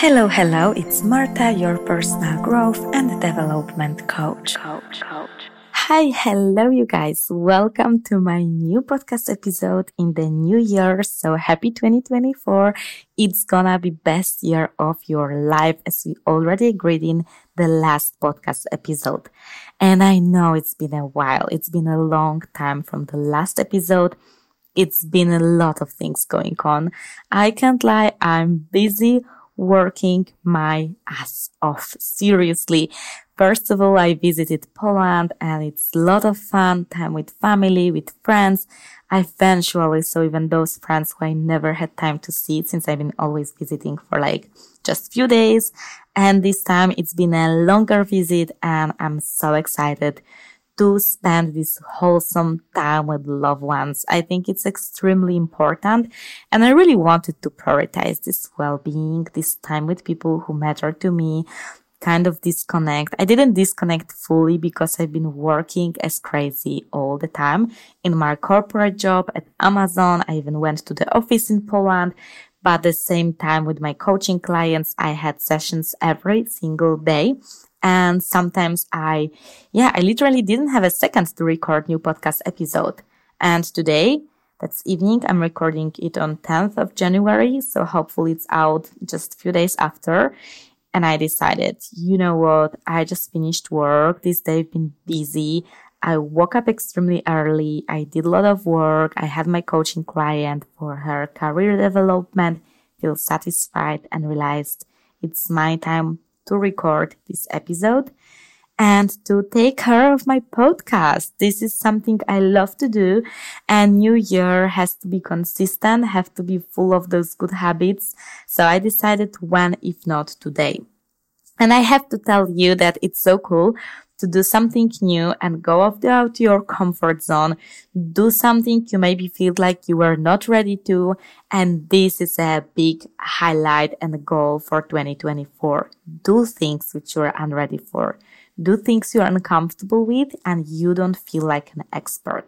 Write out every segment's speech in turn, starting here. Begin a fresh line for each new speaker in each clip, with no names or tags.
Hello, hello, it's Marta, your personal growth and development coach. coach, coach. Hi, hello, you guys. Welcome to my new podcast episode in the new year. So happy 2024. It's gonna be best year of your life as we already agreed in the last podcast episode. And I know it's been a while. It's been a long time from the last episode. It's been a lot of things going on. I can't lie. I'm busy working my ass off. Seriously. First of all, I visited Poland and it's a lot of fun, time with family, with friends. I eventually saw even those friends who I never had time to see since I've been always visiting for like just few days. And this time it's been a longer visit and I'm so excited to spend this wholesome time with loved ones. I think it's extremely important. And I really wanted to prioritize this well-being, this time with people who matter to me, kind of disconnect. I didn't disconnect fully because I've been working as crazy all the time in my corporate job at Amazon. I even went to the office in Poland. But at the same time with my coaching clients, I had sessions every single day. And sometimes I, yeah, I literally didn't have a second to record new podcast episode. And today, that's evening, I'm recording it on 10th of January. So hopefully it's out just a few days after. And I decided, you know what? I just finished work. This day I've been busy. I woke up extremely early. I did a lot of work. I had my coaching client for her career development, feel satisfied and realized it's my time to record this episode and to take care of my podcast. This is something I love to do. And new year has to be consistent, have to be full of those good habits. So I decided when, if not today. And I have to tell you that it's so cool to do something new and go off the, out your comfort zone. Do something you maybe feel like you were not ready to. And this is a big highlight and goal for 2024. Do things which you're unready for. Do things you're uncomfortable with and you don't feel like an expert.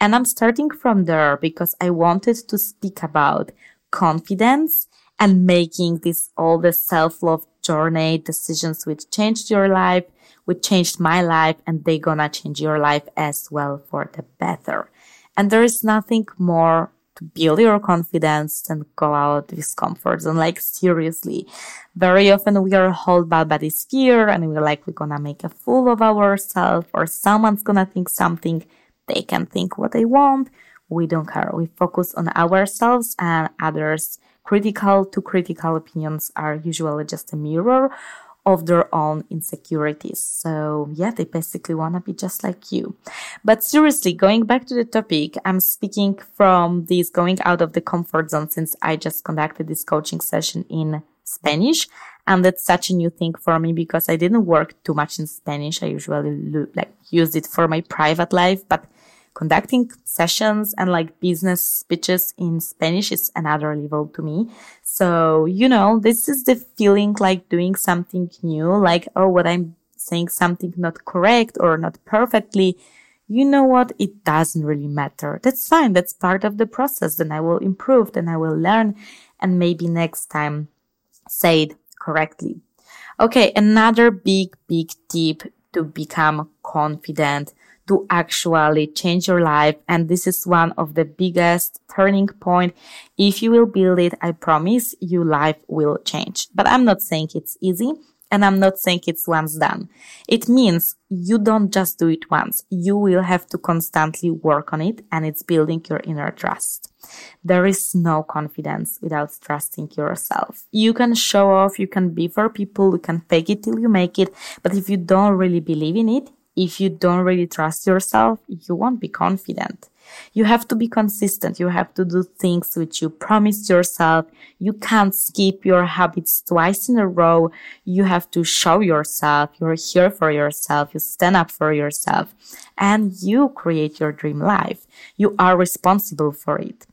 And I'm starting from there because I wanted to speak about confidence and making this all the self-love journey decisions which changed your life which changed my life and they're gonna change your life as well for the better. And there is nothing more to build your confidence than go out this comfort zone. Like seriously, very often we are held back by this fear and we're like, we're gonna make a fool of ourselves or someone's gonna think something. They can think what they want. We don't care. We focus on ourselves and others. Critical to critical opinions are usually just a mirror of their own insecurities. So yeah, they basically want to be just like you. But seriously, going back to the topic, I'm speaking from this going out of the comfort zone since I just conducted this coaching session in Spanish. And that's such a new thing for me because I didn't work too much in Spanish. I usually like use it for my private life, but conducting sessions and like business speeches in Spanish is another level to me. So, you know, this is the feeling like doing something new, like, oh, what I'm saying something not correct or not perfectly. You know what? It doesn't really matter. That's fine. That's part of the process. Then I will improve. Then I will learn and maybe next time say it correctly. Okay. Another big, big tip to become confident to actually change your life. And this is one of the biggest turning point. If you will build it, I promise your life will change. But I'm not saying it's easy. And I'm not saying it's once done. It means you don't just do it once. You will have to constantly work on it and it's building your inner trust. There is no confidence without trusting yourself. You can show off, you can be for people, you can fake it till you make it. But if you don't really believe in it, if you don't really trust yourself, you won't be confident. You have to be consistent. You have to do things which you promised yourself. You can't skip your habits twice in a row. You have to show yourself. You're here for yourself. You stand up for yourself and you create your dream life. You are responsible for it.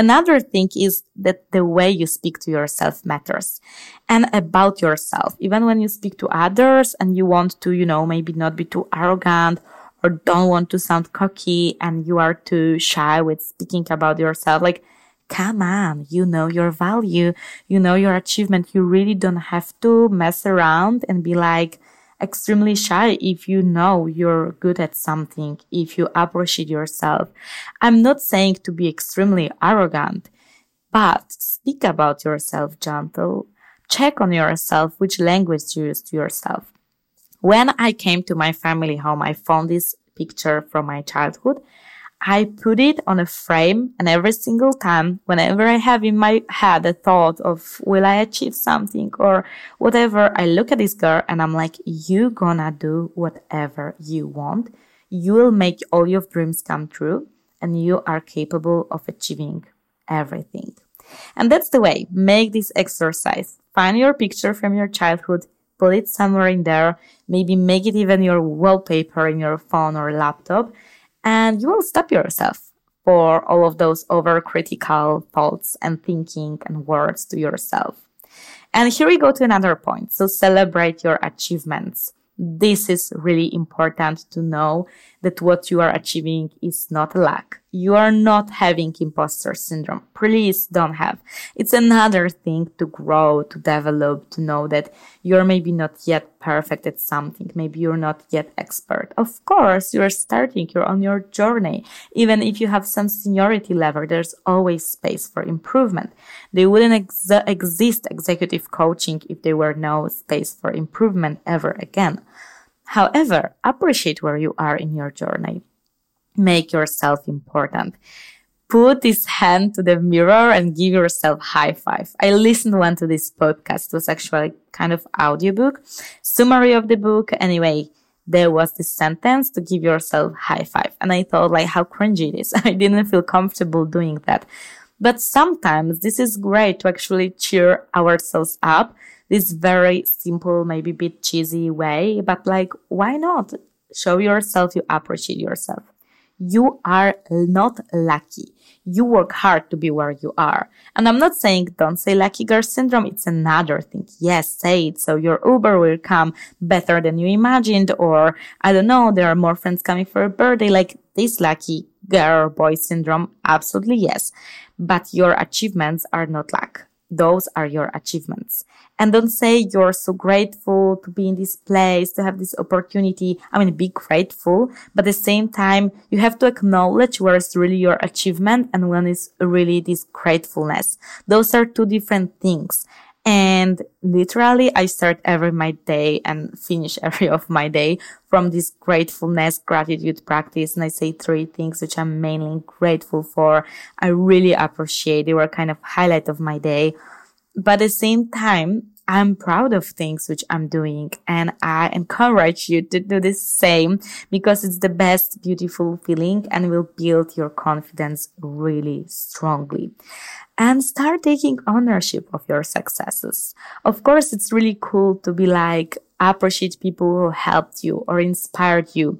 Another thing is that the way you speak to yourself matters and about yourself. Even when you speak to others and you want to, you know, maybe not be too arrogant or don't want to sound cocky and you are too shy with speaking about yourself, like come on, you know your value, you know your achievement. You really don't have to mess around and be like extremely shy if you know you're good at something, if you appreciate yourself. I'm not saying to be extremely arrogant, but speak about yourself gentle. Check on yourself which language you use to yourself. When I came to my family home, I found this picture from my childhood I put it on a frame and every single time, whenever I have in my head a thought of, will I achieve something or whatever, I look at this girl and I'm like, you gonna do whatever you want. You will make all your dreams come true and you are capable of achieving everything. And that's the way. Make this exercise. Find your picture from your childhood, put it somewhere in there, maybe make it even your wallpaper in your phone or laptop and you will stop yourself for all of those overcritical thoughts and thinking and words to yourself. And here we go to another point. So celebrate your achievements this is really important to know that what you are achieving is not luck. You are not having imposter syndrome. Please don't have. It's another thing to grow, to develop, to know that you're maybe not yet perfect at something. Maybe you're not yet expert. Of course, you're starting. You're on your journey. Even if you have some seniority level, there's always space for improvement. They wouldn't ex- exist executive coaching if there were no space for improvement ever again. However, appreciate where you are in your journey. Make yourself important. Put this hand to the mirror and give yourself high five. I listened one to this podcast. It was actually kind of audiobook, summary of the book. Anyway, there was this sentence to give yourself high five. And I thought like how cringy it is. I didn't feel comfortable doing that. But sometimes this is great to actually cheer ourselves up this very simple, maybe bit cheesy way, but like, why not show yourself you appreciate yourself? You are not lucky. You work hard to be where you are. And I'm not saying don't say lucky girl syndrome. It's another thing. Yes, say it. So your Uber will come better than you imagined. Or I don't know, there are more friends coming for a birthday. Like this lucky girl boy syndrome. Absolutely yes. But your achievements are not luck those are your achievements. And don't say you're so grateful to be in this place, to have this opportunity. I mean, be grateful, but at the same time, you have to acknowledge where is really your achievement and when is really this gratefulness. Those are two different things. And literally, I start every my day and finish every of my day from this gratefulness, gratitude practice. And I say three things which I'm mainly grateful for. I really appreciate. They were kind of highlight of my day. But at the same time, I'm proud of things which I'm doing and I encourage you to do the same because it's the best beautiful feeling and will build your confidence really strongly and start taking ownership of your successes. Of course, it's really cool to be like, appreciate people who helped you or inspired you.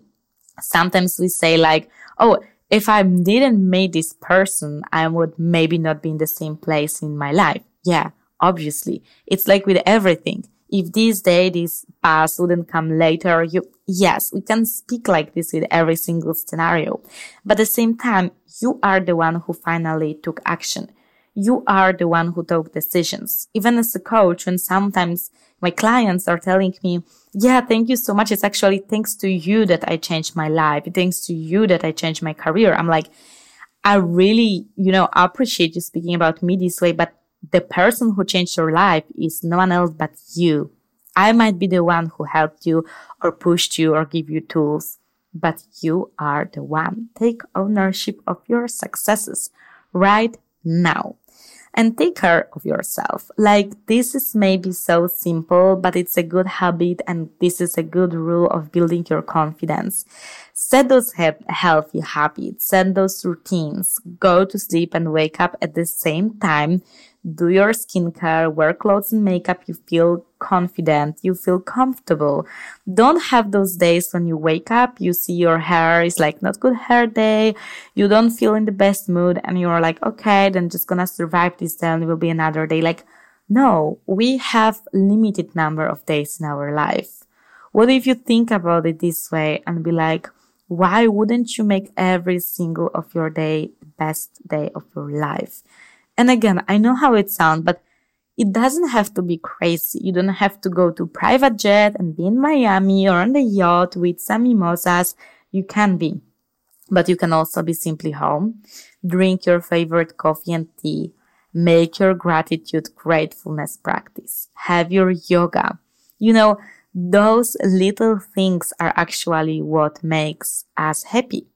Sometimes we say like, oh, if I didn't meet this person, I would maybe not be in the same place in my life. Yeah, obviously. It's like with everything. If this day, this past wouldn't come later, you, yes, we can speak like this with every single scenario. But at the same time, you are the one who finally took action. You are the one who took decisions. Even as a coach, when sometimes my clients are telling me, yeah, thank you so much. It's actually thanks to you that I changed my life. Thanks to you that I changed my career. I'm like, I really, you know, appreciate you speaking about me this way, but the person who changed your life is no one else but you. I might be the one who helped you or pushed you or give you tools, but you are the one. Take ownership of your successes right now and take care of yourself. Like this is maybe so simple, but it's a good habit and this is a good rule of building your confidence. Set those he- healthy habits, set those routines, go to sleep and wake up at the same time. Do your skincare, wear clothes and makeup, you feel confident, you feel comfortable. Don't have those days when you wake up, you see your hair is like not good hair day, you don't feel in the best mood and you're like, okay, then just gonna survive this day and it will be another day. Like, no, we have limited number of days in our life. What if you think about it this way and be like, why wouldn't you make every single of your day the best day of your life? And again, I know how it sounds, but it doesn't have to be crazy. You don't have to go to private jet and be in Miami or on the yacht with some mimosas. You can be, but you can also be simply home. Drink your favorite coffee and tea. Make your gratitude gratefulness practice. Have your yoga. You know, those little things are actually what makes us happy.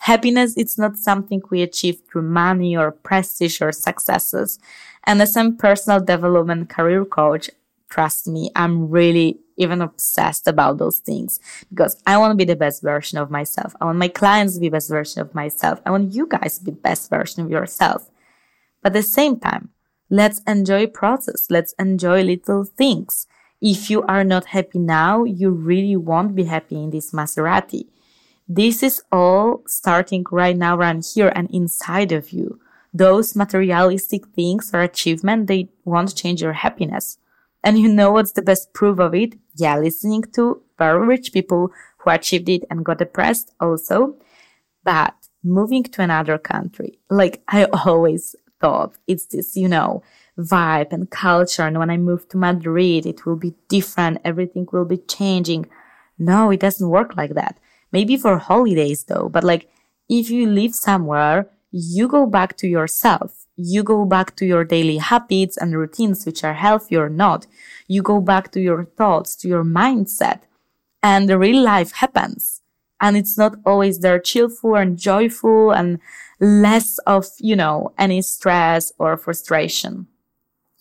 Happiness is not something we achieve through money or prestige or successes. And as a personal development career coach, trust me, I'm really even obsessed about those things because I want to be the best version of myself. I want my clients to be the best version of myself. I want you guys to be the best version of yourself. But at the same time, let's enjoy process. Let's enjoy little things. If you are not happy now, you really won't be happy in this Maserati. This is all starting right now, right here and inside of you. Those materialistic things or achievement, they won't change your happiness. And you know what's the best proof of it? Yeah, listening to very rich people who achieved it and got depressed also. But moving to another country, like I always thought it's this, you know, vibe and culture. And when I move to Madrid, it will be different. Everything will be changing. No, it doesn't work like that. Maybe for holidays though, but like if you live somewhere, you go back to yourself. You go back to your daily habits and routines, which are healthy or not. You go back to your thoughts, to your mindset and the real life happens. And it's not always there cheerful and joyful and less of, you know, any stress or frustration.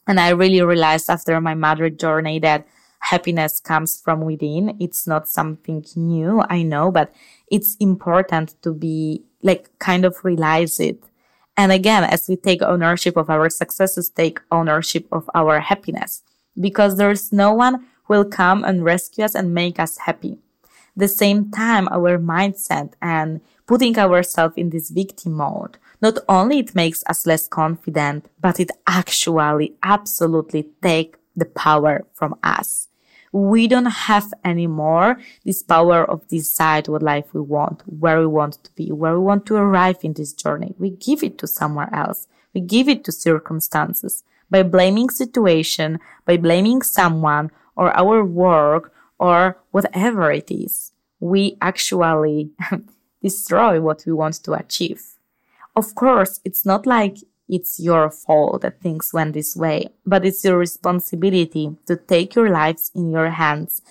And I really realized after my Madrid journey that happiness comes from within. It's not something new, I know, but it's important to be like kind of realize it. And again, as we take ownership of our successes, take ownership of our happiness because there's no one will come and rescue us and make us happy. The same time, our mindset and putting ourselves in this victim mode, not only it makes us less confident, but it actually absolutely take the power from us we don't have anymore this power of decide what life we want, where we want to be, where we want to arrive in this journey. We give it to somewhere else. We give it to circumstances by blaming situation, by blaming someone or our work or whatever it is. We actually destroy what we want to achieve. Of course, it's not like it's your fault that things went this way, but it's your responsibility to take your lives in your hands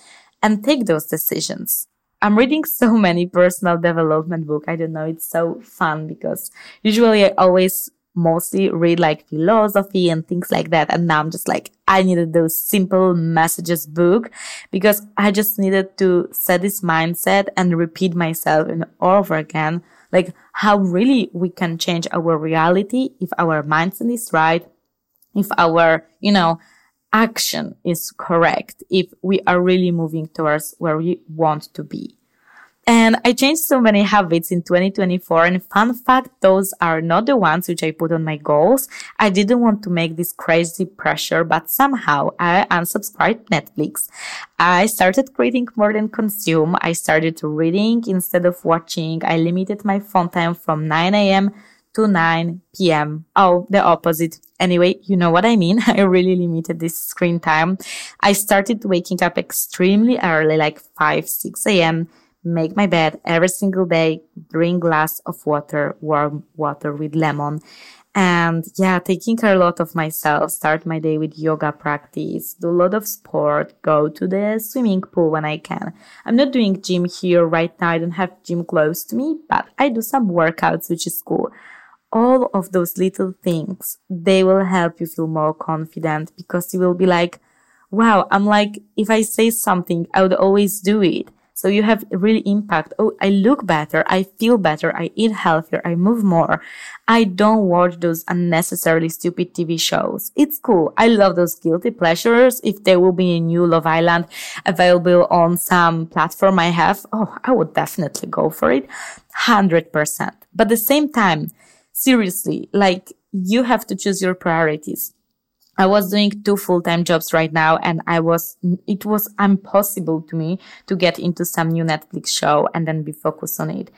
and take those decisions. I'm reading so many personal development book. I don't know. It's so fun because usually I always mostly read like philosophy and things like that. And now I'm just like, I needed those simple messages book because I just needed to set this mindset and repeat myself and over again like how really we can change our reality if our mindset is right, if our, you know, action is correct, if we are really moving towards where we want to be. And I changed so many habits in 2024. And fun fact, those are not the ones which I put on my goals. I didn't want to make this crazy pressure, but somehow I unsubscribed Netflix. I started creating more than consume. I started reading instead of watching. I limited my phone time from 9 a.m. to 9 p.m. Oh, the opposite. Anyway, you know what I mean. I really limited this screen time. I started waking up extremely early, like 5, 6 a.m make my bed every single day, drink glass of water, warm water with lemon. And yeah, taking care a lot of myself, start my day with yoga practice, do a lot of sport, go to the swimming pool when I can. I'm not doing gym here right now. I don't have gym close to me, but I do some workouts, which is cool. All of those little things, they will help you feel more confident because you will be like, wow, I'm like, if I say something, I would always do it. So you have really impact. Oh, I look better. I feel better. I eat healthier. I move more. I don't watch those unnecessarily stupid TV shows. It's cool. I love those guilty pleasures. If there will be a new Love Island available on some platform I have, oh, I would definitely go for it. 100%. But at the same time, seriously, like you have to choose your priorities. I was doing two full-time jobs right now and I was, it was impossible to me to get into some new Netflix show and then be focused on it.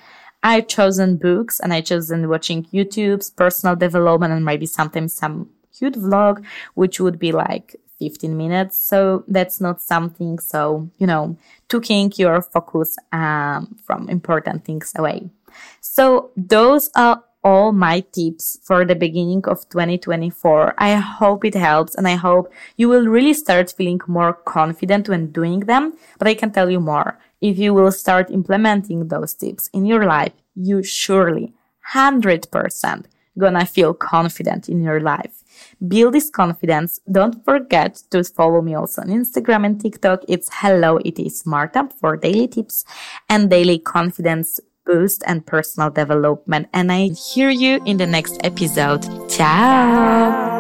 I've chosen books and I've chosen watching YouTube's personal development and maybe sometimes some cute vlog, which would be like 15 minutes. So that's not something. So, you know, taking your focus um, from important things away. So those are all my tips for the beginning of 2024. I hope it helps and I hope you will really start feeling more confident when doing them. But I can tell you more. If you will start implementing those tips in your life, you surely 100% gonna feel confident in your life. Build this confidence. Don't forget to follow me also on Instagram and TikTok. It's hello, it is Marta for daily tips and daily confidence boost and personal development. And I hear you in the next episode. Ciao.